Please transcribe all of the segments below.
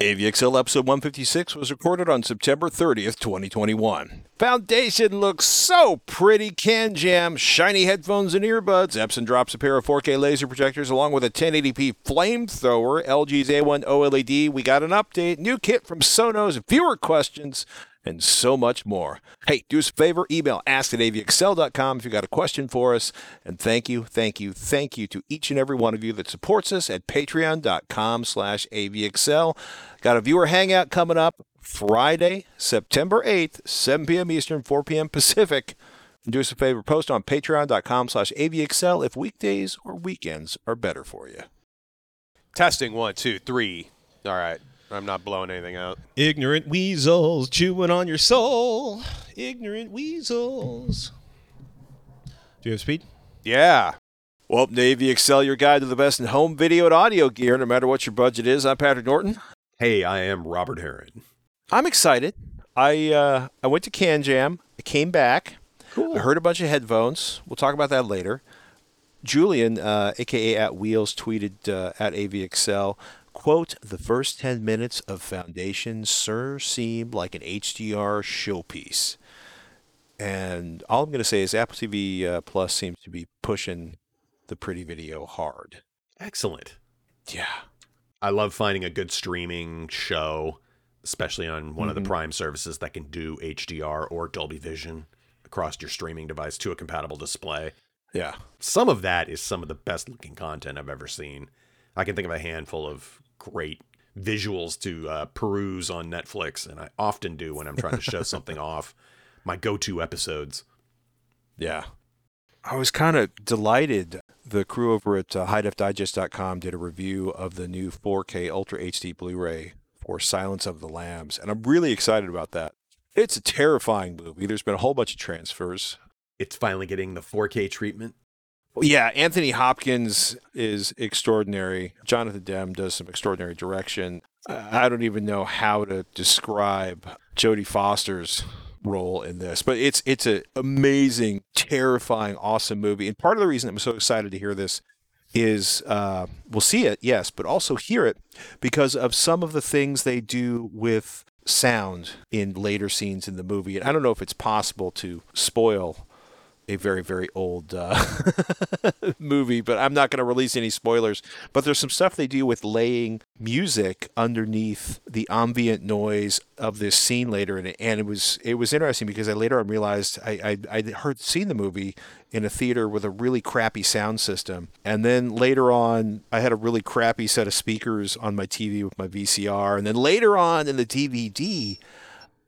AVXL episode 156 was recorded on September 30th, 2021. Foundation looks so pretty. CanJam, shiny headphones and earbuds. Epson drops a pair of 4K laser projectors along with a 1080p flamethrower. LG's A1 OLED. We got an update. New kit from Sonos. Viewer questions and so much more. Hey, do us a favor, email ask at avxl.com if you got a question for us. And thank you, thank you, thank you to each and every one of you that supports us at patreon.com slash avxl. Got a viewer hangout coming up Friday, September 8th, 7 p.m. Eastern, 4 p.m. Pacific. And do us a favor, post on patreon.com slash avxl if weekdays or weekends are better for you. Testing one, two, three. All right. I'm not blowing anything out. Ignorant weasels chewing on your soul. Ignorant weasels. Do you have speed? Yeah. Welcome Navy Excel, your guide to the best in home video and audio gear, no matter what your budget is. I'm Patrick Norton. Hey, I am Robert Heron. I'm excited. I uh, I went to CanJam. I came back. Cool. I heard a bunch of headphones. We'll talk about that later. Julian, uh, aka at Wheels, tweeted uh, at AVXL, quote, the first 10 minutes of Foundation sir seemed like an HDR showpiece. And all I'm going to say is Apple TV uh, Plus seems to be pushing the pretty video hard. Excellent. Yeah. I love finding a good streaming show, especially on one of Mhm. the Prime services that can do HDR or Dolby Vision across your streaming device to a compatible display. Yeah. Some of that is some of the best looking content I've ever seen. I can think of a handful of great visuals to uh, peruse on Netflix, and I often do when I'm trying to show something off. My go to episodes. Yeah. I was kind of delighted. The crew over at uh, HighDefDigest.com did a review of the new 4K Ultra HD Blu-ray for Silence of the Lambs, and I'm really excited about that. It's a terrifying movie. There's been a whole bunch of transfers. It's finally getting the 4K treatment. Yeah, Anthony Hopkins is extraordinary. Jonathan Demme does some extraordinary direction. I don't even know how to describe Jodie Foster's role in this, but it's it's an amazing, terrifying, awesome movie. And part of the reason I'm so excited to hear this is uh, we'll see it, yes, but also hear it because of some of the things they do with sound in later scenes in the movie. And I don't know if it's possible to spoil a very very old uh, movie, but I'm not going to release any spoilers. But there's some stuff they do with laying music underneath the ambient noise of this scene later, and it, and it was it was interesting because I later on realized I I I heard seen the movie in a theater with a really crappy sound system, and then later on I had a really crappy set of speakers on my TV with my VCR, and then later on in the DVD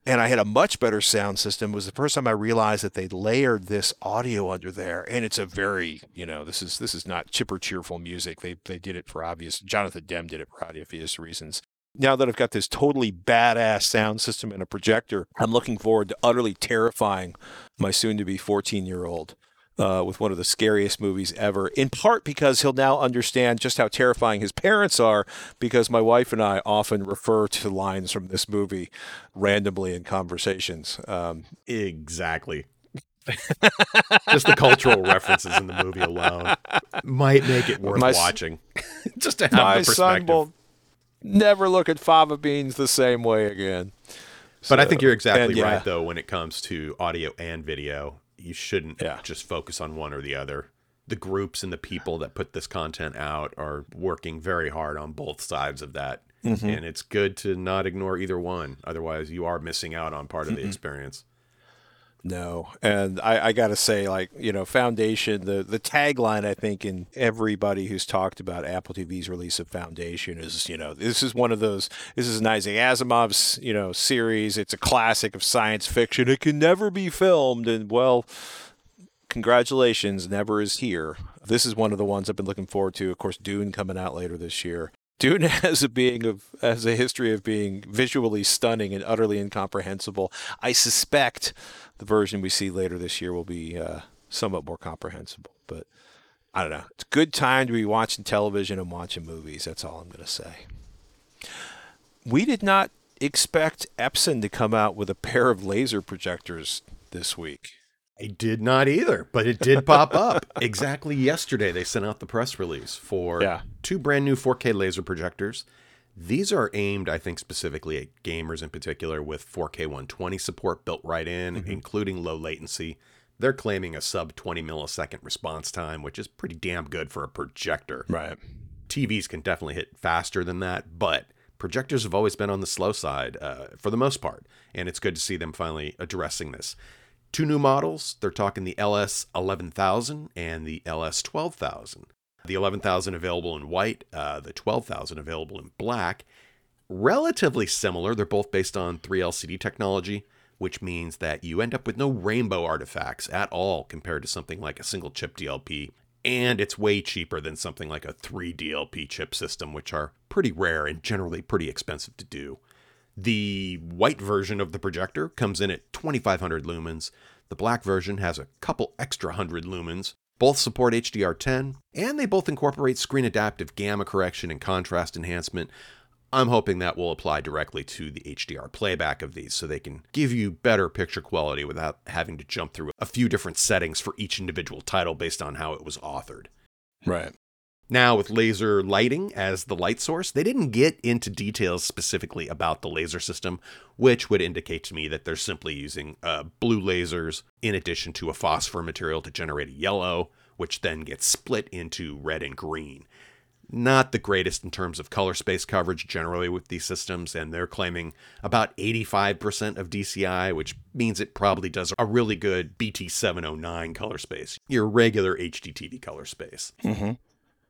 and I had a much better sound system. It was the first time I realized that they layered this audio under there, and it's a very, you know, this is this is not chipper cheerful music. They they did it for obvious. Jonathan Demme did it for obvious reasons. Now that I've got this totally badass sound system and a projector, I'm looking forward to utterly terrifying my soon-to-be 14-year-old uh, with one of the scariest movies ever. In part because he'll now understand just how terrifying his parents are, because my wife and I often refer to lines from this movie randomly in conversations. Um, Exactly. Just the cultural references in the movie alone might make it worth My watching. Just to have my the son will never look at fava beans the same way again. But I think you're exactly and yeah. right, though, when it comes to audio and video. You shouldn't Yeah. just focus on one or the other. The groups and the people that put this content out are working very hard on both sides of that. Mm-hmm. And it's good to not ignore either one. Otherwise, you are missing out on part of the experience. No, and I, I got to say, like you know, Foundation. The the tagline I think in everybody who's talked about Apple TV's release of Foundation is, you know, this is one of those. This is an Isaac Asimov's you know series. It's a classic of science fiction. It can never be filmed, and well, congratulations, never is here. This is one of the ones I've been looking forward to. Of course, Dune coming out later this year. Dune has a being of a history of being visually stunning and utterly incomprehensible. I suspect the version we see later this year will be uh, somewhat more comprehensible, but I don't know. It's a good time to be watching television and watching movies. That's all I'm going to say. We did not expect Epson to come out with a pair of laser projectors this week. I did not either, but it did pop up. Exactly yesterday, they sent out the press release for Yeah. two brand new 4K laser projectors. These are aimed, I think, specifically at gamers in particular with 4K 120 support built right in, Mhm. including low latency. They're claiming a sub 20 millisecond response time, which is pretty damn good for a projector. Right. TVs can definitely hit faster than that, but projectors have always been on the slow side uh, for the most part, and it's good to see them finally addressing this. Two new models, they're talking the LS 11000 and the LS 12000. The 11,000 available in white, uh, the 12,000 available in black. Relatively similar, they're both based on 3LCD technology, which means that you end up with no rainbow artifacts at all compared to something like a single chip DLP and it's way cheaper than something like a 3 DLP chip system, which are pretty rare and generally pretty expensive to do. The white version of the projector comes in at 2500 lumens. The black version has a couple extra hundred lumens. Both support HDR10, and they both incorporate screen adaptive gamma correction and contrast enhancement. I'm hoping that will apply directly to the HDR playback of these so they can give you better picture quality without having to jump through a few different settings for each individual title based on how it was authored. Right. Now, with laser lighting as the light source, they didn't get into details specifically about the laser system, which would indicate to me that they're simply using uh, blue lasers in addition to a phosphor material to generate a yellow, which then gets split into red and green not the greatest in terms of color space coverage generally with these systems, and they're claiming about 85% of DCI, which means it probably does a really good BT709 color space, your regular HDTV color space. Mm-hmm.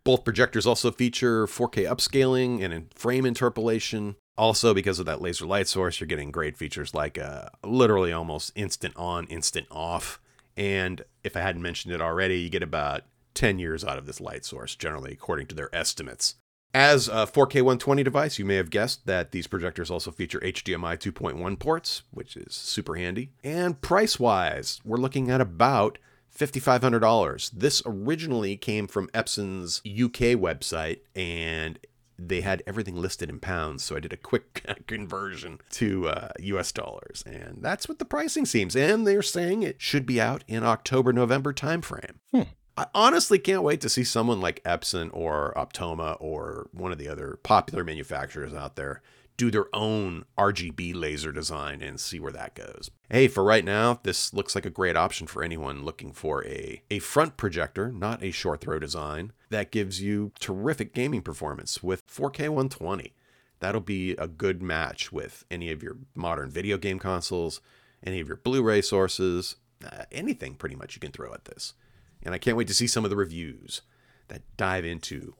Both projectors also feature 4K upscaling and frame interpolation. Also, because of that laser light source, you're getting great features like uh, literally almost instant on, instant off. And if I hadn't mentioned it already, you get about 10 years out of this light source, generally, according to their estimates. As a 4K 120 device, you may have guessed that these projectors also feature HDMI 2.1 ports, which is super handy. And price wise, we're looking at about $5,500. This originally came from Epson's UK website, and they had everything listed in pounds, so I did a quick conversion to uh, US dollars, and that's what the pricing seems. And they're saying it should be out in October November timeframe. Hmm. I honestly can't wait to see someone like Epson or Optoma or one of the other popular manufacturers out there do their own RGB laser design and see where that goes. Hey, for right now, this looks like a great option for anyone looking for a, a front projector, not a short throw design, that gives you terrific gaming performance with 4K 120. That'll be a good match with any of your modern video game consoles, any of your Blu ray sources, uh, anything pretty much you can throw at this. And I can't wait to see some of the reviews that dive into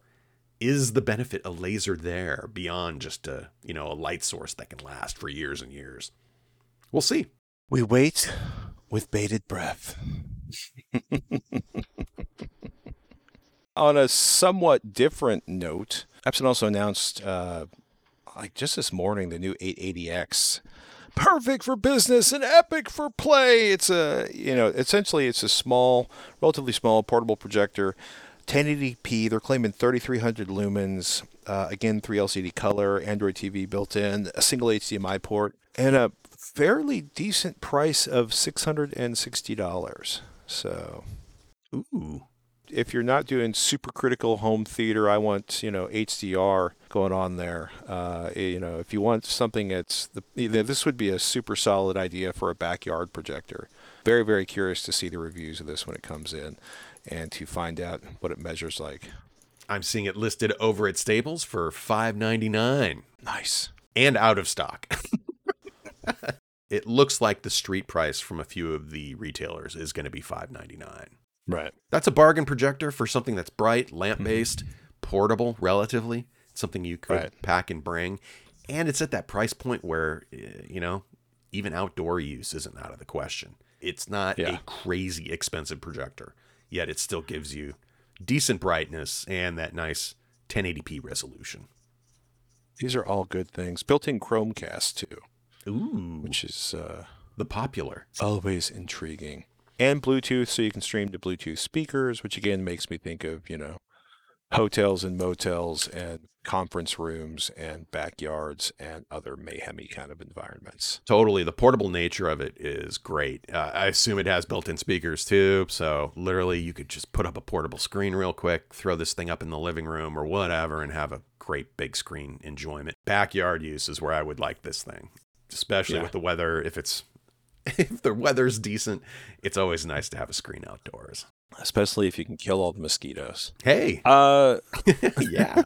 is the benefit a laser there beyond just a, you know, a light source that can last for years and years. We'll see. We wait with bated breath. On a somewhat different note, Epson also announced, uh, like just this morning, the new 880X. Perfect for business and epic for play. It's a, you know, essentially it's a small, relatively small portable projector, 1080p. They're claiming 3300 lumens. Uh, again, 3 LCD color, Android TV built in, a single HDMI port, and a fairly decent price of $660. So Ooh. if you're not doing super critical home theater, I want, you know, HDR going on there. Uh, you know, if you want something that's the, this would be a super solid idea for a backyard projector. Very, very curious to see the reviews of this when it comes in and to find out what it measures like. I'm seeing it listed over at Staples for $5.99 Nice. and out of stock. it looks like the street price from a few of the retailers is going to be $5.99. Right. That's a bargain projector for something that's bright, lamp based, portable, relatively. Something you could Right. pack and bring. And it's at that price point where, eh, you know, even outdoor use isn't out of the question. It's not Yeah. a crazy expensive projector, yet it still gives you decent brightness and that nice 1080p resolution. These are all good things. Built-in Chromecast too, Ooh, which is uh, the popular. always intriguing. And Bluetooth, so you can stream to Bluetooth speakers, which again makes me think of, you know, hotels and motels and conference rooms and backyards and other mayhemy kind of environments. Totally. The portable nature of it is great. Uh, I assume it has built in speakers too. So literally, you could just put up a portable screen real quick, throw this thing up in the living room or whatever, and have a great big screen enjoyment. Backyard use is where I would like this thing, especially Yeah. with the weather. If it's if the weather's decent, it's always nice to have a screen outdoors. Especially if you can kill all the mosquitoes. Hey, Uh, yeah.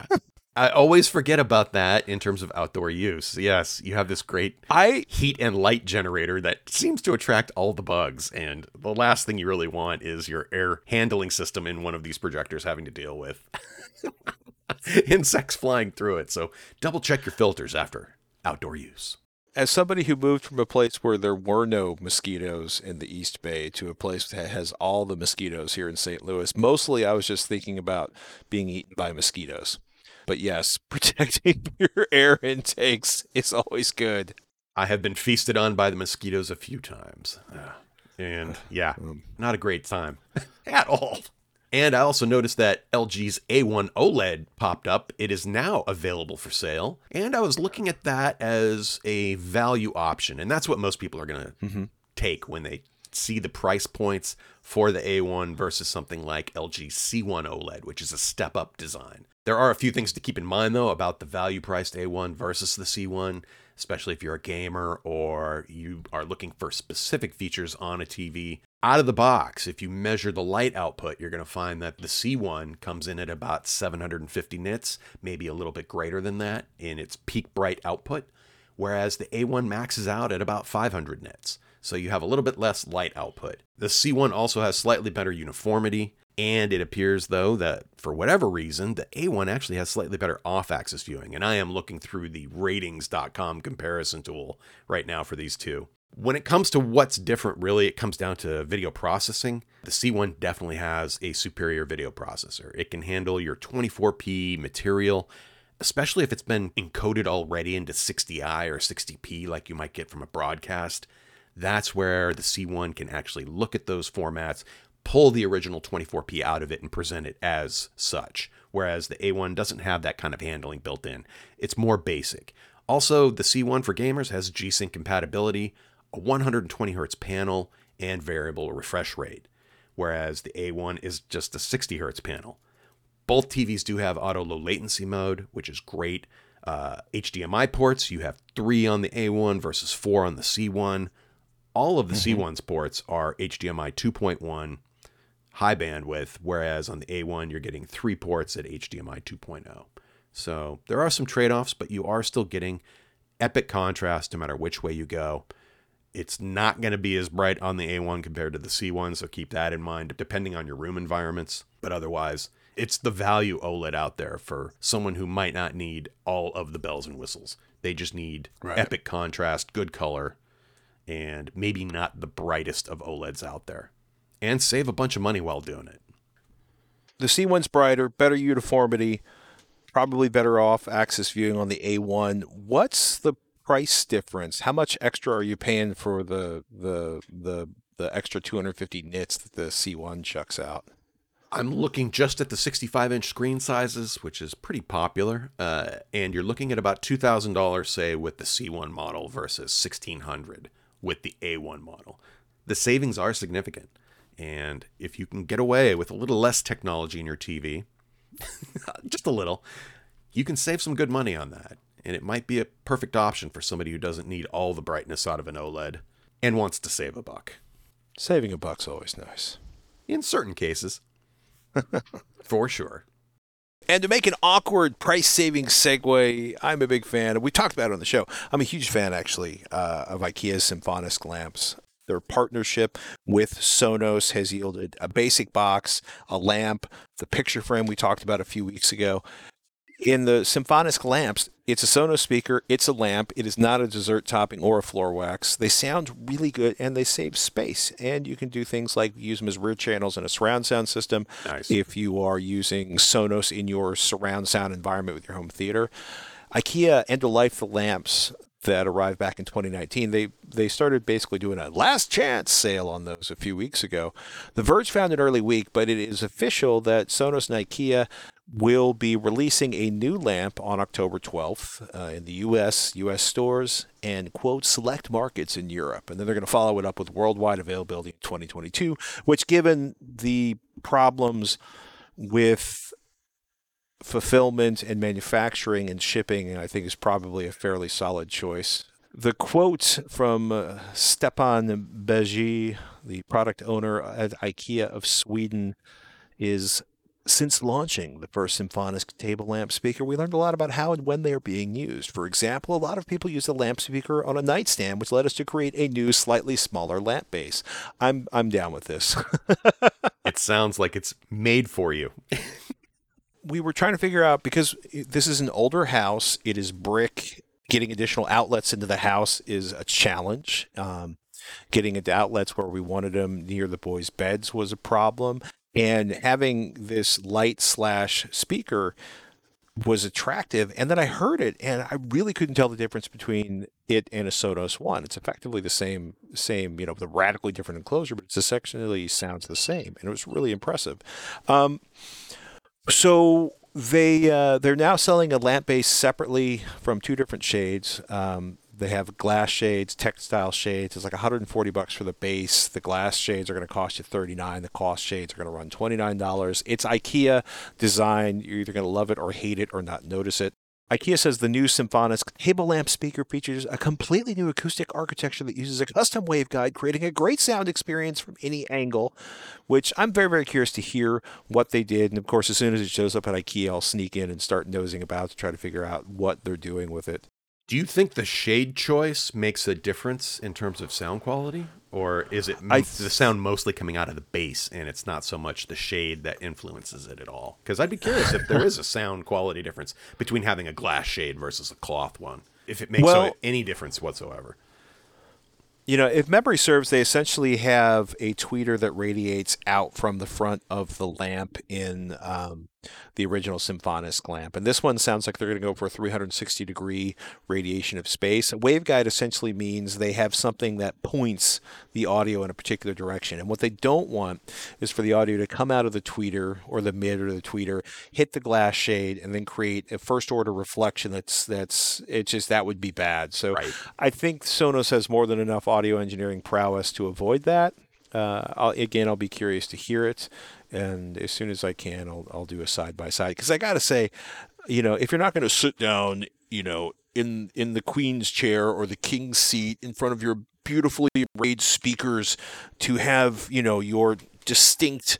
I always forget about that in terms of outdoor use. Yes, you have this great I heat and light generator that seems to attract all the bugs. And the last thing you really want is your air handling system in one of these projectors having to deal with insects flying through it. So double check your filters after outdoor use. As somebody who moved from a place where there were no mosquitoes in the East Bay to a place that has all the mosquitoes here in St. Louis, mostly I was just thinking about being eaten by mosquitoes. But yes, protecting your air intakes is always good. I have been feasted on by the mosquitoes a few times. Ah, And yeah, not a great time at all. And I also noticed that LG's A1 OLED popped up. It is now available for sale. And I was looking at that as a value option. And that's what most people are going to mm-hmm. take when they see the price points for the A1 versus something like LG C1 OLED, which is a step up design. There are a few things to keep in mind, though, about the value priced A1 versus the C1, especially if you're a gamer or you are looking for specific features on a TV. Out of the box, if you measure the light output, you're going to find that the C1 comes in at about 750 nits, maybe a little bit greater than that in its peak bright output, whereas the A1 maxes out at about 500 nits. So you have a little bit less light output. The C1 also has slightly better uniformity, and it appears, though, that for whatever reason, the A1 actually has slightly better off axis viewing. And I am looking through the rtings.com comparison tool right now for these two. When it comes to what's different, really, it comes down to video processing. The C1 definitely has a superior video processor. It can handle your 24p material, especially if it's been encoded already into 60i or 60p, like you might get from a broadcast. That's where the C1 can actually look at those formats, pull the original 24p out of it, and present it as such. Whereas the A1 doesn't have that kind of handling built in, it's more basic. Also, the C1 for gamers has G Sync compatibility, a 120 hertz panel, and variable refresh rate, whereas the A1 is just a 60 hertz panel. Both TVs do have auto low latency mode, which is great. Uh, HDMI ports, you have three on the A1 versus four on the C1. All of the C1's ports are HDMI 2.1 high bandwidth, whereas on the A1, you're getting three ports at HDMI 2.0. So there are some trade offs, but you are still getting epic contrast no matter which way you go. It's not going to be as bright on the A1 compared to the C1, so keep that in mind, depending on your room environments. But otherwise, it's the value OLED out there for someone who might not need all of the bells and whistles. They just need Right. epic contrast, good color, and maybe not the brightest of OLEDs out there. And save a bunch of money while doing it. The C1's brighter, better uniformity, probably better off axis viewing on the A1. What's the price difference? How much extra are you paying for the the the the extra 250 nits that the C1 chucks out? I'm looking just at the 65 inch screen sizes, which is pretty popular, uh, and you're looking at about $2,000, say, with the C1 model versus 1600 with the A1 model. The savings are significant, and if you can get away with a little less technology in your TV, just a little, you can save some good money on that, and it might be a perfect option for somebody who doesn't need all the brightness out of an OLED and wants to save a buck. Saving a buck's always nice. In certain cases, for sure. And to make an awkward price saving segue, I'm a big fan. We talked about it on the show. I'm a huge fan, actually, uh, of IKEA's Symfonisk lamps. Their partnership with Sonos has yielded a basic box, a lamp, the picture frame we talked about a few weeks ago. In the Symfonisk lamps, it's a Sonos speaker, it's a lamp, it is not a dessert topping or a floor wax. They sound really good and they save space. And you can do things like use them as rear channels in a surround sound system Nice. if you are using Sonos in your surround sound environment with your home theater. IKEA end of life the lamps that arrived back in 2019. They they started basically doing a last chance sale on those a few weeks ago. The Verge found an early week, but it is official that Sonos and IKEA will be releasing a new lamp on October 12th uh, in the U.S., U.S. stores, and quote select markets in Europe, and then they're going to follow it up with worldwide availability in 2022. Which, given the problems with fulfillment and manufacturing and shipping, I think is probably a fairly solid choice. The quote from uh, Stjepan Begic, the product owner at IKEA of Sweden, is since launching the first Symfonisk table lamp speaker, we learned a lot about how and when they are being used. For example, a lot of people use a lamp speaker on a nightstand, which led us to create a new, slightly smaller lamp base. I'm I'm down with this. it sounds like it's made for you. we were trying to figure out because this is an older house, it is brick. Getting additional outlets into the house is a challenge. Um, getting into outlets where we wanted them near the boys' beds was a problem and having this light slash speaker was attractive and then i heard it and i really couldn't tell the difference between it and a sonos one it's effectively the same same you know the radically different enclosure but it's essentially sounds the same and it was really impressive um, so they uh, they're now selling a lamp base separately from two different shades um, they have glass shades, textile shades. It's like 140 bucks for the base. The glass shades are going to cost you 39. The cost shades are going to run $29. It's IKEA design. You're either going to love it or hate it or not notice it. IKEA says the new Symfonisk table lamp speaker features a completely new acoustic architecture that uses a custom waveguide, creating a great sound experience from any angle, which I'm very, very curious to hear what they did. And of course, as soon as it shows up at IKEA, I'll sneak in and start nosing about to try to figure out what they're doing with it. Do you think the shade choice makes a difference in terms of sound quality? Or is it th- the sound mostly coming out of the base and it's not so much the shade that influences it at all? Because I'd be curious if there is a sound quality difference between having a glass shade versus a cloth one, if it makes well, any difference whatsoever. You know, if memory serves, they essentially have a tweeter that radiates out from the front of the lamp in um, the original Symfonisk lamp. And this one sounds like they're going to go for a 360 degree radiation of space. A waveguide essentially means they have something that points the audio in a particular direction. And what they don't want is for the audio to come out of the tweeter or the mid or the tweeter, hit the glass shade, and then create a first order reflection that's that's it's just that would be bad. So right. I think Sonos has more than enough audio engineering prowess to avoid that. Uh, I'll, again, I'll be curious to hear it and as soon as I can, I'll I'll do a side by side because I got to say, you know, if you're not going to sit down, you know, in in the queen's chair or the king's seat in front of your beautifully arrayed speakers to have you know your distinct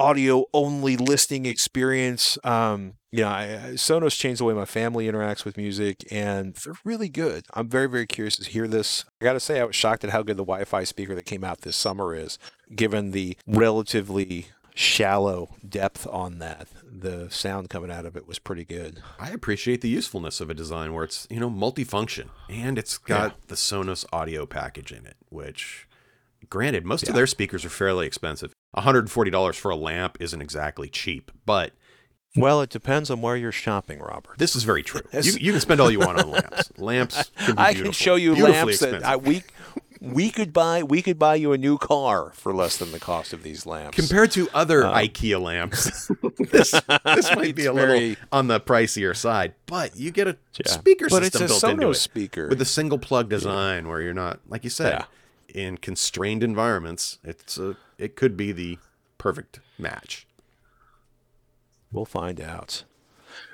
audio only listening experience. Um, you know, I, Sonos changed the way my family interacts with music, and they're really good. I'm very, very curious to hear this. I got to say, I was shocked at how good the Wi Fi speaker that came out this summer is, given the relatively shallow depth on that. The sound coming out of it was pretty good. I appreciate the usefulness of a design where it's, you know, multifunction and it's got yeah. the Sonos audio package in it, which granted, most yeah. of their speakers are fairly expensive. $140 for a lamp isn't exactly cheap, but well, it depends on where you're shopping, Robert. This is very true. You, you, can spend all you want on lamps. Lamps. Can I can show you lamps that I, we we could buy we could buy you a new car for less than the cost of these lamps. Compared to other uh, IKEA lamps, this this might be a very, little on the pricier side, but you get a yeah. speaker but system built Sonos into it speaker with a single plug design, yeah. where you're not, like you said, yeah. In constrained environments. It's a it could be the perfect match. We'll find out.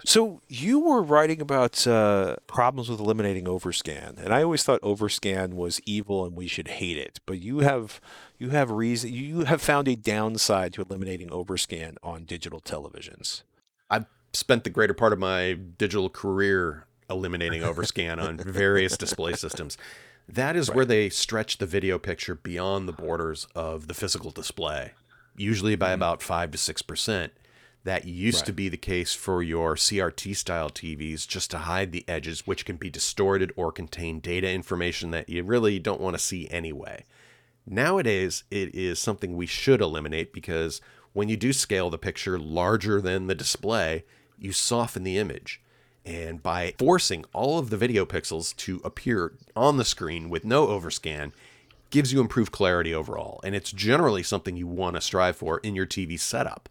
So you were writing about uh, problems with eliminating overscan, and I always thought overscan was evil and we should hate it. But you have you have reason you have found a downside to eliminating overscan on digital televisions. I've spent the greater part of my digital career eliminating overscan on various display systems. That is right. where they stretch the video picture beyond the borders of the physical display, usually by mm-hmm. about 5 to 6%. That used right. to be the case for your CRT style TVs just to hide the edges, which can be distorted or contain data information that you really don't want to see anyway. Nowadays, it is something we should eliminate because when you do scale the picture larger than the display, you soften the image. And by forcing all of the video pixels to appear on the screen with no overscan, gives you improved clarity overall. And it's generally something you want to strive for in your TV setup.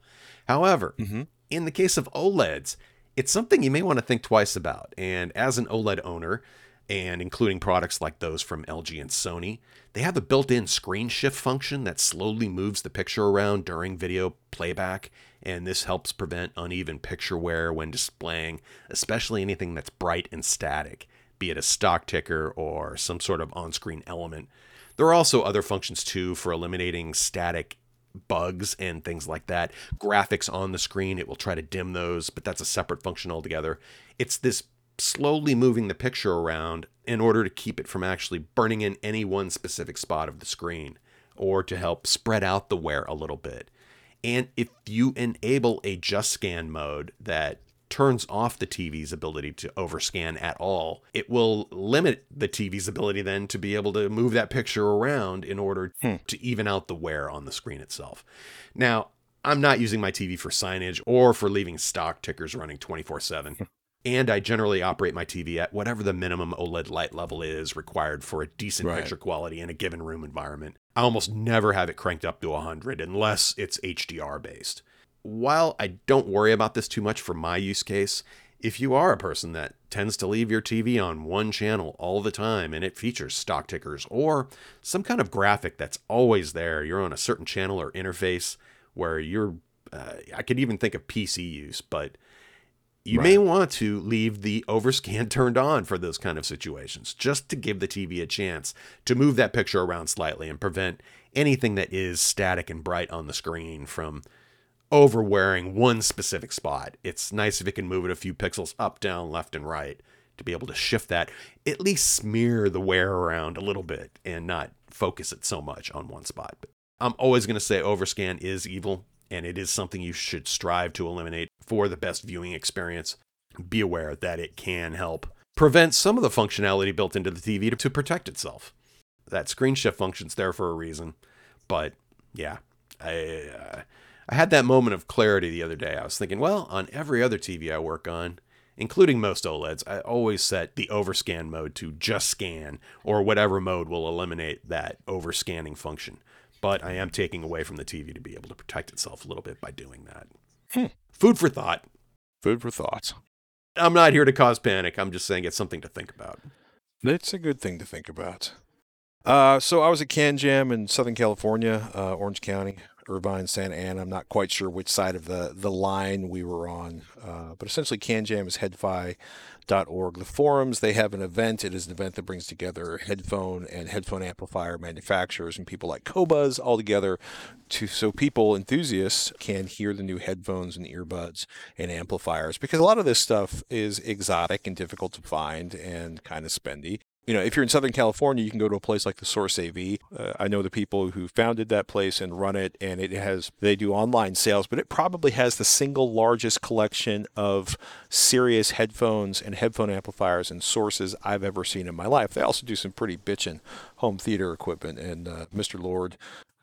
However, mm-hmm. in the case of OLEDs, it's something you may want to think twice about. And as an OLED owner, and including products like those from LG and Sony, they have a built in screen shift function that slowly moves the picture around during video playback, and this helps prevent uneven picture wear when displaying, especially anything that's bright and static, be it a stock ticker or some sort of on screen element. There are also other functions too for eliminating static bugs and things like that. Graphics on the screen, it will try to dim those, but that's a separate function altogether. It's this slowly moving the picture around in order to keep it from actually burning in any one specific spot of the screen or to help spread out the wear a little bit. And if you enable a just scan mode that turns off the TV's ability to overscan at all, it will limit the TV's ability then to be able to move that picture around in order hmm. to even out the wear on the screen itself. Now, I'm not using my TV for signage or for leaving stock tickers running 24 7. And I generally operate my TV at whatever the minimum OLED light level is required for a decent right. picture quality in a given room environment. I almost never have it cranked up to 100 unless it's HDR based. While I don't worry about this too much for my use case, if you are a person that tends to leave your TV on one channel all the time and it features stock tickers or some kind of graphic that's always there, you're on a certain channel or interface where you're, uh, I could even think of PC use, but you right. may want to leave the overscan turned on for those kind of situations, just to give the TV a chance to move that picture around slightly and prevent anything that is static and bright on the screen from overwearing one specific spot. It's nice if it can move it a few pixels up, down, left, and right to be able to shift that, at least smear the wear around a little bit and not focus it so much on one spot. But I'm always going to say overscan is evil and it is something you should strive to eliminate for the best viewing experience. Be aware that it can help prevent some of the functionality built into the TV to, protect itself. That screen shift function's there for a reason, but yeah, I uh, I had that moment of clarity the other day. I was thinking, well, on every other TV I work on, including most OLEDs, I always set the overscan mode to just scan or whatever mode will eliminate that overscanning function but I am taking away from the TV to be able to protect itself a little bit by doing that. Hmm. Food for thought. Food for thought. I'm not here to cause panic. I'm just saying it's something to think about. It's a good thing to think about. Uh, so I was at CanJam in Southern California, uh, Orange County, Irvine, Santa Ana. I'm not quite sure which side of the, the line we were on, uh, but essentially CanJam is HeadFi org. The forums, they have an event. It is an event that brings together headphone and headphone amplifier manufacturers and people like Qobuz all together to so people enthusiasts can hear the new headphones and earbuds and amplifiers because a lot of this stuff is exotic and difficult to find and kind of spendy you know, if you're in Southern California, you can go to a place like the Source AV. Uh, I know the people who founded that place and run it, and it has they do online sales, but it probably has the single largest collection of serious headphones and headphone amplifiers and sources I've ever seen in my life. They also do some pretty bitchin' home theater equipment, and uh, Mr. Lord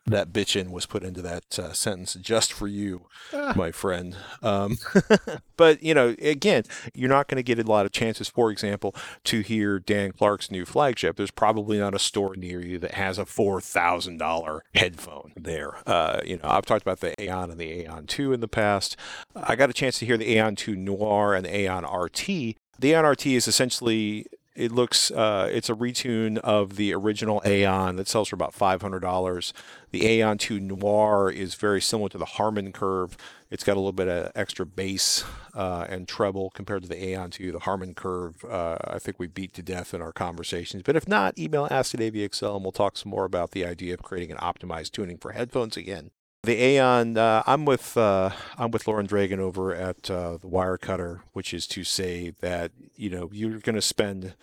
that bitchin was put into that uh, sentence just for you, ah. my friend. Um, but you know, again, you're not going to get a lot of chances. For example, to hear Dan Clark's new flagship. There's probably not a store near you that has a four thousand dollar headphone there. Uh, you know, I've talked about the Aeon and the Aeon Two in the past. I got a chance to hear the Aeon Two Noir and the Aeon RT. The Aeon RT is essentially it looks uh, it's a retune of the original Aeon that sells for about five hundred dollars. The Aeon 2 Noir is very similar to the Harman Curve. It's got a little bit of extra bass uh, and treble compared to the Aeon 2. The Harman Curve, uh, I think we beat to death in our conversations. But if not, email Ask at AVXL and we'll talk some more about the idea of creating an optimized tuning for headphones again. The Aeon, uh, I'm with uh, I'm with Lauren Dragan over at uh, the Wirecutter, which is to say that you know you're going to spend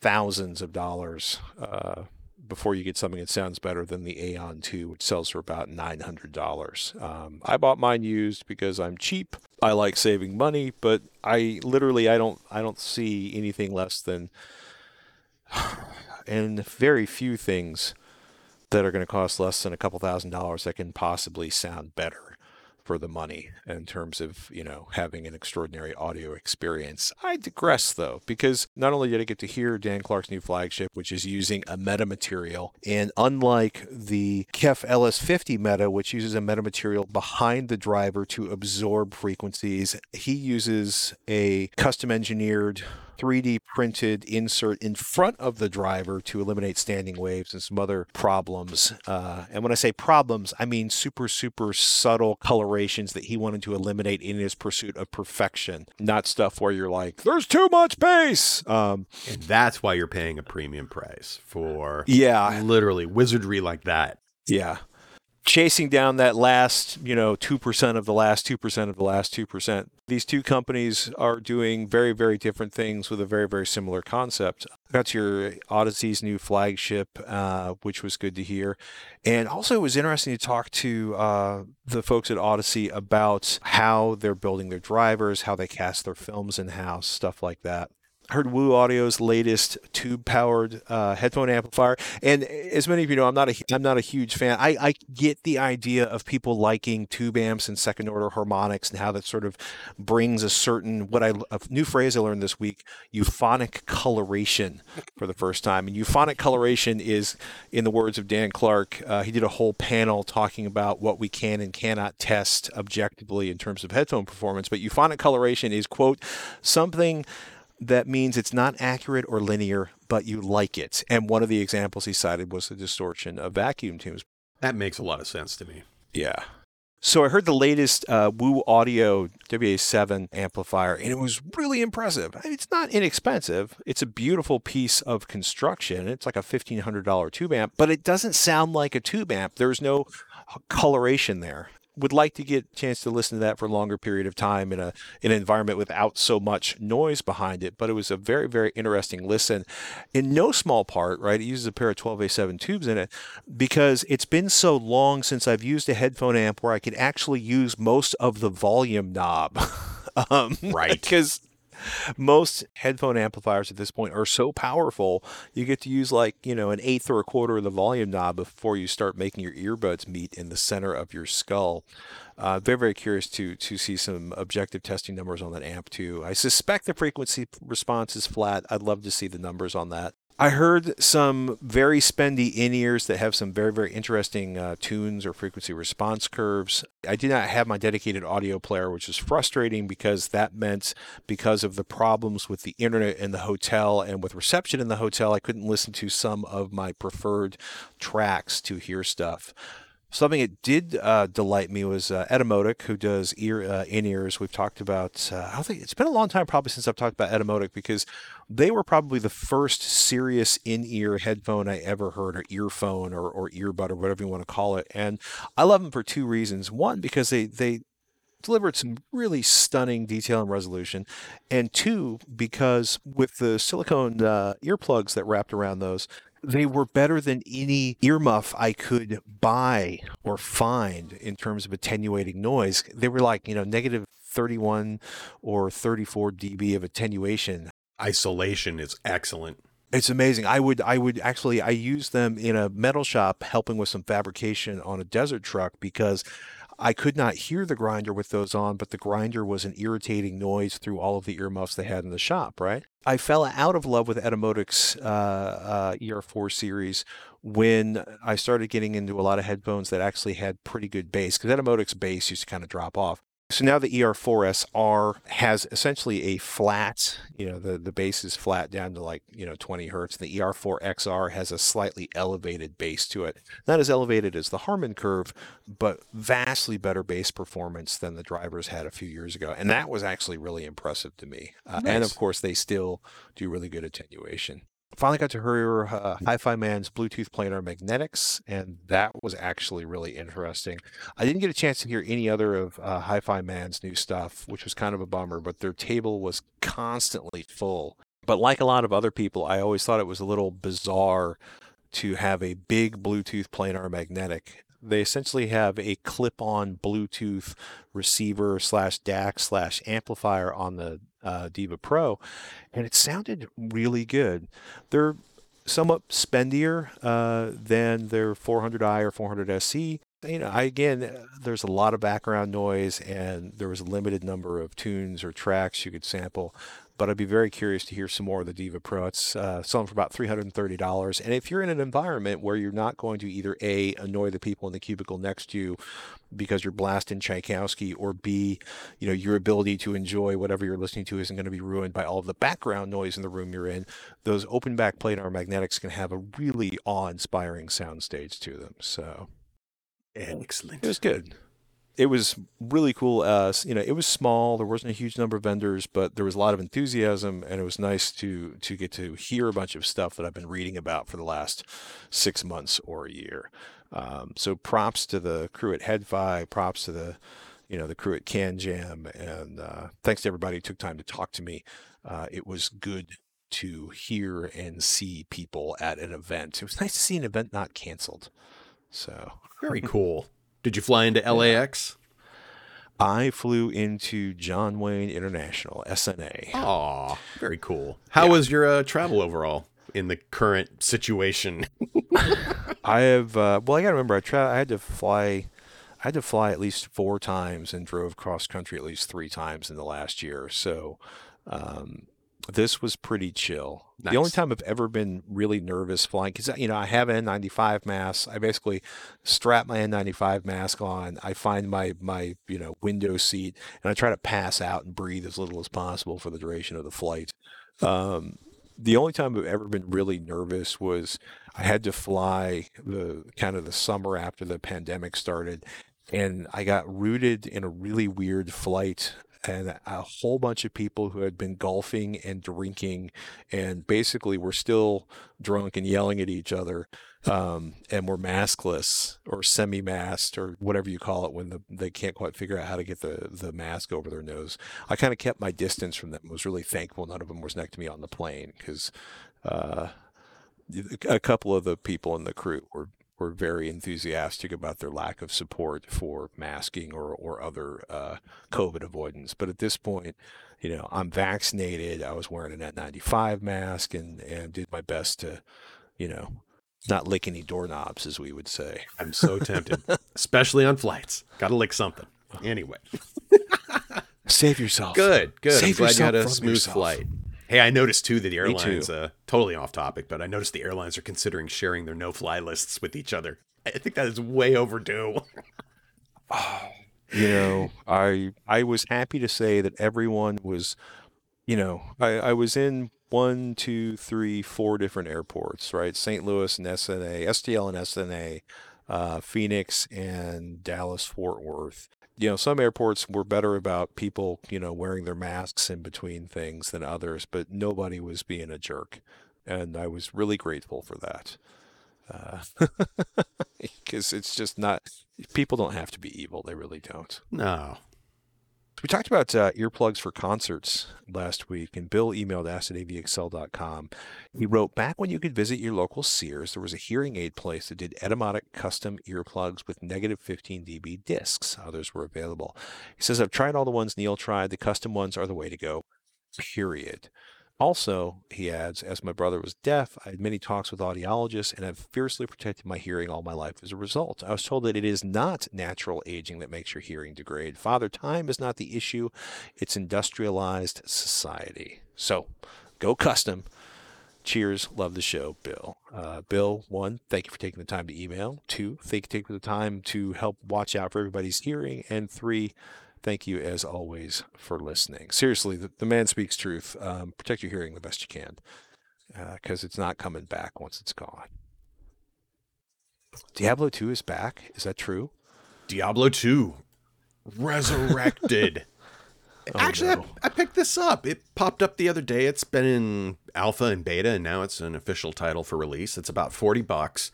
thousands of dollars uh, before you get something that sounds better than the Aeon 2, which sells for about $900. Um, I bought mine used because I'm cheap. I like saving money, but I literally I don't I don't see anything less than and very few things that are going to cost less than a couple thousand dollars that can possibly sound better for the money in terms of, you know, having an extraordinary audio experience. I digress though, because not only did I get to hear Dan Clark's new flagship, which is using a metamaterial, and unlike the KEF LS50 meta, which uses a metamaterial behind the driver to absorb frequencies, he uses a custom engineered 3D printed insert in front of the driver to eliminate standing waves and some other problems. Uh, and when I say problems, I mean super, super subtle colorations that he wanted to eliminate in his pursuit of perfection, not stuff where you're like, there's too much bass. Um, And that's why you're paying a premium price for yeah, literally wizardry like that. Yeah. Chasing down that last, you know, 2% of the last 2% of the last 2%. These two companies are doing very, very different things with a very, very similar concept. Got your Audeze's new flagship, uh, which was good to hear. And also, it was interesting to talk to uh, the folks at Odyssey about how they're building their drivers, how they cast their films in house, stuff like that heard Woo Audio's latest tube-powered uh, headphone amplifier, and as many of you know, I'm not a I'm not a huge fan. I, I get the idea of people liking tube amps and second-order harmonics and how that sort of brings a certain what I a new phrase I learned this week: euphonic coloration for the first time. And euphonic coloration is, in the words of Dan Clark, uh, he did a whole panel talking about what we can and cannot test objectively in terms of headphone performance. But euphonic coloration is quote something that means it's not accurate or linear, but you like it. And one of the examples he cited was the distortion of vacuum tubes. That makes a lot of sense to me. Yeah. So I heard the latest uh, Woo Audio WA7 amplifier, and it was really impressive. I mean, it's not inexpensive. It's a beautiful piece of construction. It's like a $1,500 tube amp, but it doesn't sound like a tube amp. There's no coloration there would like to get a chance to listen to that for a longer period of time in a in an environment without so much noise behind it. But it was a very very interesting listen, in no small part. Right, it uses a pair of 12A7 tubes in it because it's been so long since I've used a headphone amp where I could actually use most of the volume knob. um, Right. Because most headphone amplifiers at this point are so powerful you get to use like you know an eighth or a quarter of the volume knob before you start making your earbuds meet in the center of your skull. Uh, very very curious to to see some objective testing numbers on that amp too. I suspect the frequency response is flat. I'd love to see the numbers on that I heard some very spendy in ears that have some very, very interesting uh, tunes or frequency response curves. I did not have my dedicated audio player, which is frustrating because that meant because of the problems with the internet in the hotel and with reception in the hotel, I couldn't listen to some of my preferred tracks to hear stuff. Something that did uh, delight me was uh, Etymotic, who does ear uh, in ears. We've talked about. Uh, I think it's been a long time, probably since I've talked about Etymotic, because they were probably the first serious in-ear headphone I ever heard, or earphone, or, or earbud, or whatever you want to call it. And I love them for two reasons. One, because they they delivered some really stunning detail and resolution, and two, because with the silicone uh, earplugs that wrapped around those, they were better than any earmuff I could buy or find in terms of attenuating noise. They were like, you know, negative 31 or 34 dB of attenuation. Isolation is excellent. It's amazing. I would I would actually I used them in a metal shop helping with some fabrication on a desert truck because I could not hear the grinder with those on, but the grinder was an irritating noise through all of the earmuffs they had in the shop, right? I fell out of love with Etymotic's uh, uh, ER4 series when I started getting into a lot of headphones that actually had pretty good bass, because Etymotic's bass used to kind of drop off. So now the ER4SR has essentially a flat, you know, the, the bass is flat down to like, you know, 20 hertz. The ER4XR has a slightly elevated bass to it. Not as elevated as the Harman curve, but vastly better bass performance than the drivers had a few years ago. And that was actually really impressive to me. Uh, And of course, they still do really good attenuation. Finally got to hear uh, Hi-Fi Man's Bluetooth planar magnetics, and that was actually really interesting. I didn't get a chance to hear any other of uh, Hi-Fi Man's new stuff, which was kind of a bummer, but their table was constantly full. But like a lot of other people, I always thought it was a little bizarre to have a big Bluetooth planar magnetic. They essentially have a clip-on Bluetooth receiver slash DAC slash amplifier on the uh, Deva Pro, and it sounded really good. They're somewhat spendier uh, than their 400i or 400 SE. you know, I again, there's a lot of background noise, and there was a limited number of tunes or tracks you could sample. But I'd be very curious to hear some more of the Deva Pro. It's uh, selling for about $330. And if you're in an environment where you're not going to either A, annoy the people in the cubicle next to you because you're blasting Tchaikovsky, or B, you know, your ability to enjoy whatever you're listening to isn't going to be ruined by all of the background noise in the room you're in, those open back planar magnetics can have a really awe inspiring soundstage to them. So. Excellent. It was good. It was really cool. Uh, you know, it was small. There wasn't a huge number of vendors, but there was a lot of enthusiasm, and it was nice to to get to hear a bunch of stuff that I've been reading about for the last six months or a year. Um, so props to the crew at HeadFi. Props to the you know the crew at CanJam, and uh, thanks to everybody who took time to talk to me. Uh, it was good to hear and see people at an event. It was nice to see an event not canceled. So very cool. Did you fly into LAX? I flew into John Wayne International (SNA). Aw, very cool. How yeah. was your uh, travel overall in the current situation? I have. Uh, well, I got to remember, I tra- I had to fly. I had to fly at least four times and drove cross country at least three times in the last year. So, um, this was pretty chill. Nice. The only time I've ever been really nervous flying, because you know I have an N95 mask. I basically strap my N95 mask on. I find my my you know window seat, and I try to pass out and breathe as little as possible for the duration of the flight. Um, the only time I've ever been really nervous was I had to fly the kind of the summer after the pandemic started, and I got rooted in a really weird flight and a whole bunch of people who had been golfing and drinking and basically were still drunk and yelling at each other um, and were maskless or semi-masked or whatever you call it when the, they can't quite figure out how to get the, the mask over their nose. I kind of kept my distance from them. was really thankful none of them was next to me on the plane because uh, a couple of the people in the crew were were very enthusiastic about their lack of support for masking or, or other uh, COVID avoidance. But at this point, you know, I'm vaccinated. I was wearing an N95 mask and, and did my best to, you know, not lick any doorknobs, as we would say. I'm so tempted, especially on flights. Got to lick something. Anyway. Save yourself. Good, good. Save I'm glad you had a smooth yourself. flight. Hey, I noticed too that the airlines, uh, totally off topic, but I noticed the airlines are considering sharing their no fly lists with each other. I think that is way overdue. oh, you know, I I was happy to say that everyone was, you know, I, I was in one, two, three, four different airports, right? St. Louis and SNA, STL and SNA, uh, Phoenix and Dallas Fort Worth you know, some airports were better about people, you know, wearing their masks in between things than others, but nobody was being a jerk. And I was really grateful for that. Because uh, it's just not, people don't have to be evil. They really don't. No. We talked about uh, earplugs for concerts last week, and Bill emailed us at avxl.com. He wrote, Back when you could visit your local Sears, there was a hearing aid place that did Etymotic custom earplugs with negative 15 dB discs. Others were available. He says, I've tried all the ones Neil tried. The custom ones are the way to go, period. Also, he adds, as my brother was deaf, I had many talks with audiologists and have fiercely protected my hearing all my life as a result. I was told that it is not natural aging that makes your hearing degrade. Father Time is not the issue, it's industrialized society. So, go custom. Cheers. Love the show, Bill. Uh, Bill, one, thank you for taking the time to email. Two, thank you for taking the time to help watch out for everybody's hearing. And three, thank you as always for listening. Seriously, the, the man speaks truth. Um, protect your hearing the best you can because uh, it's not coming back once it's gone. Diablo 2 is back. Is that true? Diablo 2 resurrected. oh, Actually, no. I, I, picked this up. It popped up the other day. It's been in alpha and beta, and now it's an official title for release. It's about 40 bucks.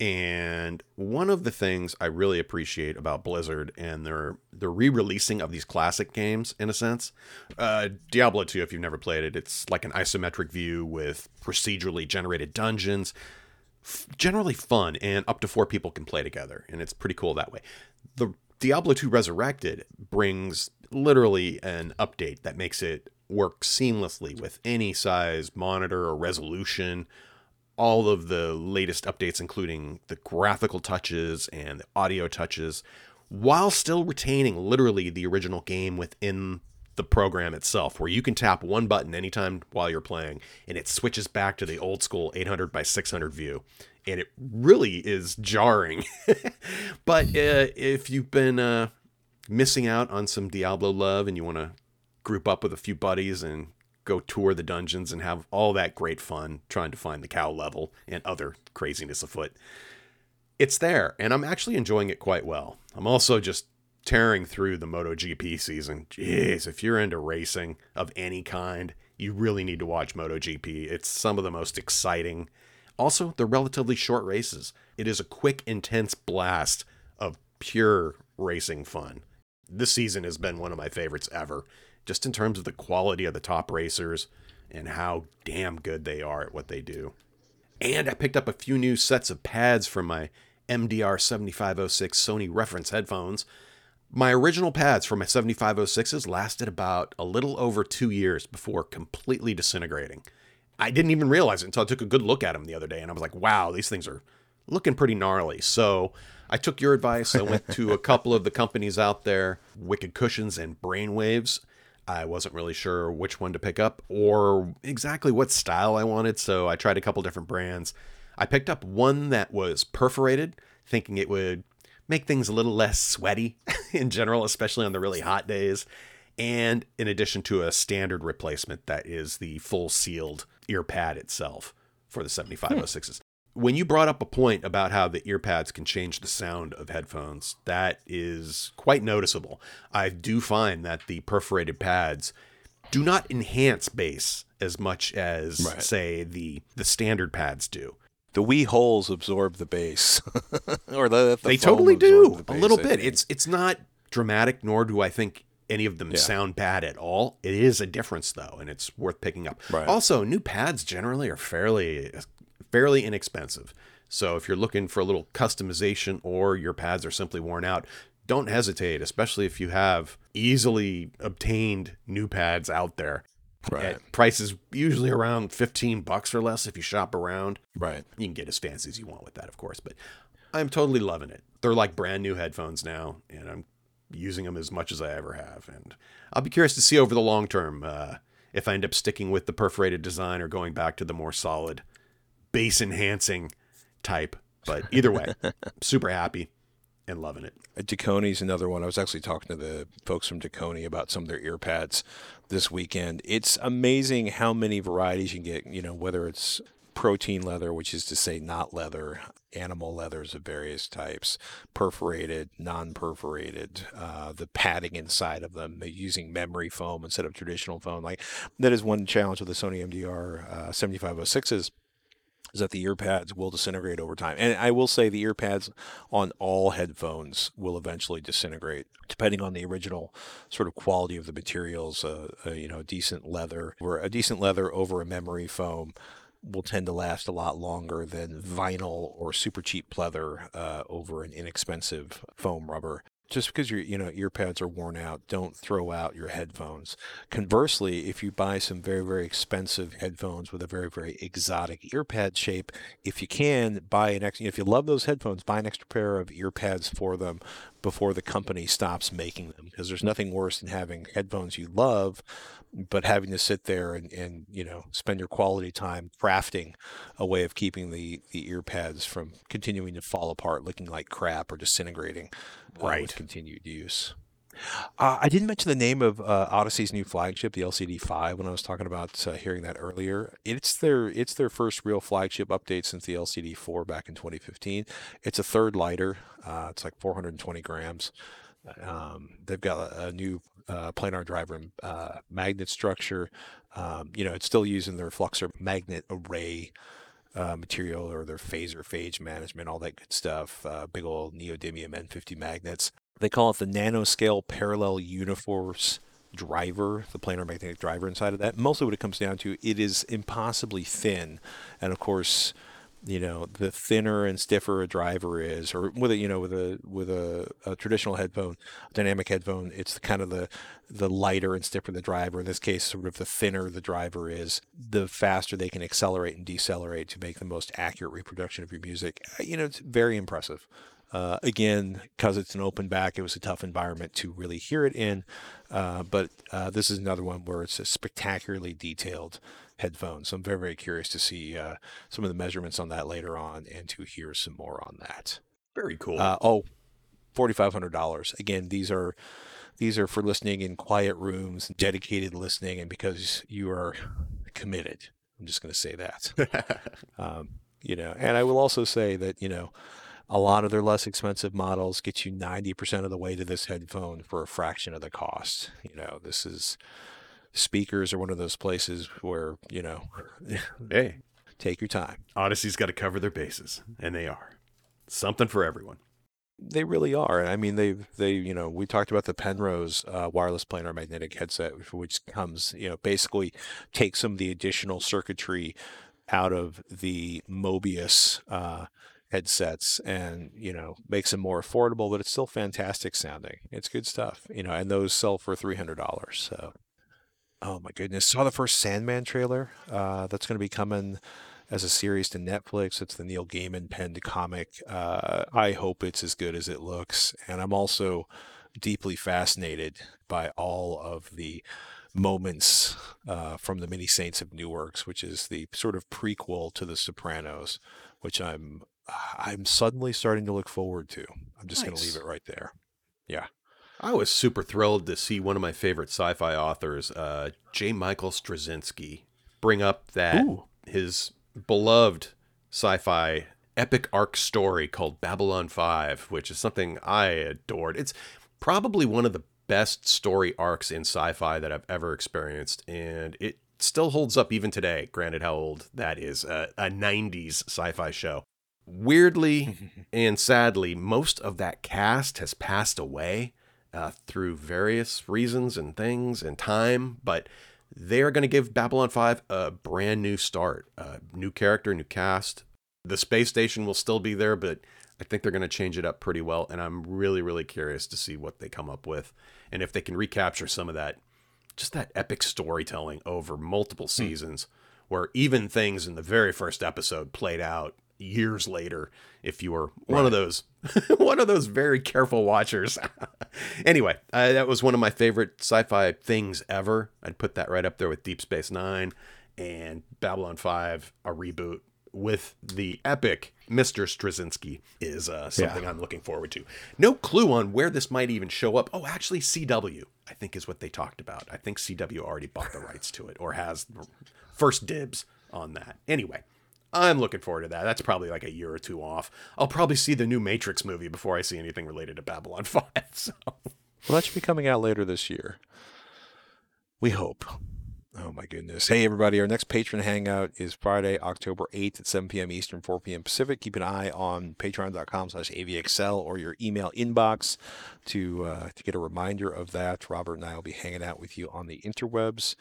And one of the things I really appreciate about Blizzard and their the re-releasing of these classic games, in a sense, uh, Diablo 2, if you've never played it, it's like an isometric view with procedurally generated dungeons, f- generally fun, and up to four people can play together, and it's pretty cool that way. The Diablo 2 Resurrected brings literally an update that makes it work seamlessly with any size monitor or resolution all of the latest updates, including the graphical touches and the audio touches, while still retaining literally the original game within the program itself, where you can tap one button anytime while you're playing and it switches back to the old school 800 by 600 view. And it really is jarring. but uh, if you've been uh, missing out on some Diablo love and you want to group up with a few buddies and go tour the dungeons and have all that great fun trying to find the cow level and other craziness afoot, it's there. And I'm actually enjoying it quite well. I'm also just tearing through the MotoGP season. Jeez, if you're into racing of any kind, you really need to watch MotoGP. It's some of the most exciting. Also, they're relatively short races. It is a quick, intense blast of pure racing fun. This season has been one of my favorites ever, just in terms of the quality of the top racers and how damn good they are at what they do. And I picked up a few new sets of pads from my MDR 7506 Sony reference headphones. My original pads for my 7506s lasted about a little over two years before completely disintegrating. I didn't even realize it until I took a good look at them the other day and I was like, wow, these things are looking pretty gnarly. So I took your advice. I went to a couple of the companies out there, Wicked Cushions and Brainwavz. I wasn't really sure which one to pick up or exactly what style I wanted, so I tried a couple different brands. I picked up one that was perforated, thinking it would make things a little less sweaty in general, especially on the really hot days. And in addition to a standard replacement that is the full sealed ear pad itself for the 7506s. When you brought up a point about how the ear pads can change the sound of headphones, that is quite noticeable. I do find that the perforated pads do not enhance bass as much as, Right. say, the the standard pads do. The wee holes absorb the bass, or the, the they totally do the a little I bit. think. It's it's not dramatic, nor do I think any of them Yeah. sound bad at all. It is a difference though, and it's worth picking up. Right. Also, new pads generally are fairly fairly inexpensive. So if you're looking for a little customization or your pads are simply worn out, don't hesitate, especially if you have easily obtained new pads out there. Right. Prices usually around 15 bucks or less if you shop around. right. You can get as fancy as you want with that, of course, but I'm totally loving it. They're like brand new headphones now, and I'm using them as much as I ever have. And I'll be curious to see over the long term uh, if I end up sticking with the perforated design or going back to the more solid, bass enhancing type. But either way, super happy and loving it. Dekoni's another one. I was actually talking to the folks from Deconi about some of their ear pads this weekend. It's amazing how many varieties you can get, you know, whether it's protein leather, which is to say not leather, animal leathers of various types, perforated, non-perforated, uh, the padding inside of them, using memory foam instead of traditional foam. Like that is one challenge with the Sony MDR uh, 7506s is that the ear pads will disintegrate over time. And I will say the ear pads on all headphones will eventually disintegrate, depending on the original sort of quality of the materials. Uh, uh, you know, decent leather or a decent leather over a memory foam will tend to last a lot longer than vinyl or super cheap pleather uh, over an inexpensive foam rubber. Just because your you know ear pads are worn out, don't throw out your headphones. Conversely, if you buy some very very expensive headphones with a very very exotic ear pad shape, if you can buy an extra, if you love those headphones, buy an extra pair of ear pads for them before the company stops making them. Because there's nothing worse than having headphones you love, but having to sit there and, and you know spend your quality time crafting a way of keeping the the ear pads from continuing to fall apart, looking like crap or disintegrating uh, Right. With continued use. Uh, I didn't mention the name of uh, Audeze's new flagship, the LCD5, when I was talking about uh, hearing that earlier. It's their it's their first real flagship update since the LCD4 back in 2015. It's a third lighter. Uh, it's like 420 grams. Um, they've got a, a new uh, planar driver and uh, magnet structure. Um, you know, it's still using their Fluxor magnet array uh, material or their Fazor phase management, all that good stuff. Uh, big old neodymium N50 magnets. They call it the nanoscale parallel uniforce driver, the planar magnetic driver inside of that. Mostly what it comes down to, it is impossibly thin. And of course, you know, the thinner and stiffer a driver is, or with a you know with a with a, a traditional headphone, dynamic headphone, it's kind of the the lighter and stiffer the driver. In this case, sort of the thinner the driver is, the faster they can accelerate and decelerate to make the most accurate reproduction of your music. You know, it's very impressive. Uh, again, because it's an open back, it was a tough environment to really hear it in. Uh, but uh, this is another one where it's a spectacularly detailed headphone. So I'm very, very curious to see uh, some of the measurements on that later on and to hear some more on that. Very cool. Uh, oh, $4,500. Again, these are these are for listening in quiet rooms, dedicated listening, and because you are committed. I'm just going to say that. um, you know, and I will also say that you know a lot of their less expensive models get you 90% of the way to this headphone for a fraction of the cost. You know, this is speakers are one of those places where, you know, hey, take your time. Audeze's got to cover their bases, and they are. Something for everyone. They really are. I mean, they they you know we talked about the Penrose uh, wireless planar magnetic headset, which comes you know basically takes some of the additional circuitry out of the Mobius uh, headsets and you know makes them more affordable but it's still fantastic sounding. It's good stuff you know and those sell for $300 so. Oh my goodness saw the first sandman trailer uh, that's going to be coming as a series to netflix. It's the neil gaiman penned comic uh, i hope it's as good as it looks and i'm also deeply fascinated by all of the moments uh, from the many saints of newarks which is the sort of prequel to the sopranos which i'm I'm suddenly starting to look forward to. I'm just going to leave it right there. Yeah. I was super thrilled to see one of my favorite sci-fi authors, uh, J. Michael Straczynski, bring up that Ooh. his beloved sci-fi epic arc story called Babylon 5, which is something I adored. It's probably one of the best story arcs in sci-fi that I've ever experienced, and it still holds up even today. Granted, how old that is, uh, a '90s sci-fi show. Weirdly and sadly, most of that cast has passed away uh, through various reasons and things and time, but they are going to give Babylon 5 a brand new start. Uh, new character, new cast. The space station will still be there, but I think they're going to change it up pretty well. And I'm really, really curious to see what they come up with and if they can recapture some of that, just that epic storytelling over multiple seasons, where even things in the very first episode played out years later if you were one of those one of those very careful watchers. Anyway uh, that was one of my favorite sci-fi things ever. I'd put that right up there with deep space nine and babylon 5 a reboot with the epic mr straczynski is uh, something yeah. i'm looking forward to no clue on where this might even show up oh actually cw i think is what they talked about i think cw already bought the rights to it or has first dibs on that anyway I'm looking forward to that. That's probably like a year or two off. I'll probably see the new Matrix movie before I see anything related to Babylon 5. So. Well, that should be coming out later this year. We hope. Oh my goodness. Hey everybody, our next patron hangout is Friday, October 8th at 7 p.m. Eastern, 4 p.m. Pacific. Keep an eye on patreon.com slash avxl or your email inbox to uh, to get a reminder of that. Robert and I will be hanging out with you on the interwebs.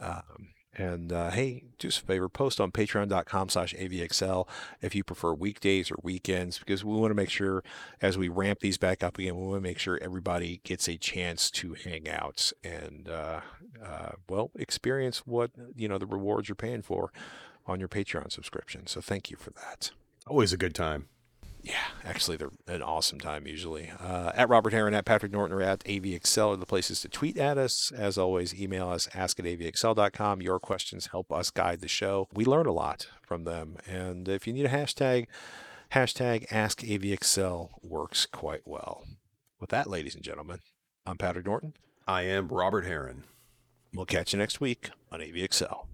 Um, and uh, hey, do us a favor, post on patreon.com slash avxl if you prefer weekdays or weekends, because we want to make sure as we ramp these back up again, we want to make sure everybody gets a chance to hang out and, uh, uh, well, experience what, you know, the rewards you're paying for on your Patreon subscription. So thank you for that. Always a good time. Yeah, actually, they're an awesome time usually. Uh, at Robert Heron, at Patrick Norton, or at AVXL are the places to tweet at us. As always, email us, ask at avxl.com. Your questions help us guide the show. We learn a lot from them. And if you need a hashtag, hashtag AskAVXL works quite well. With that, ladies and gentlemen, I'm Patrick Norton. I am Robert Heron. We'll catch you next week on AVXL.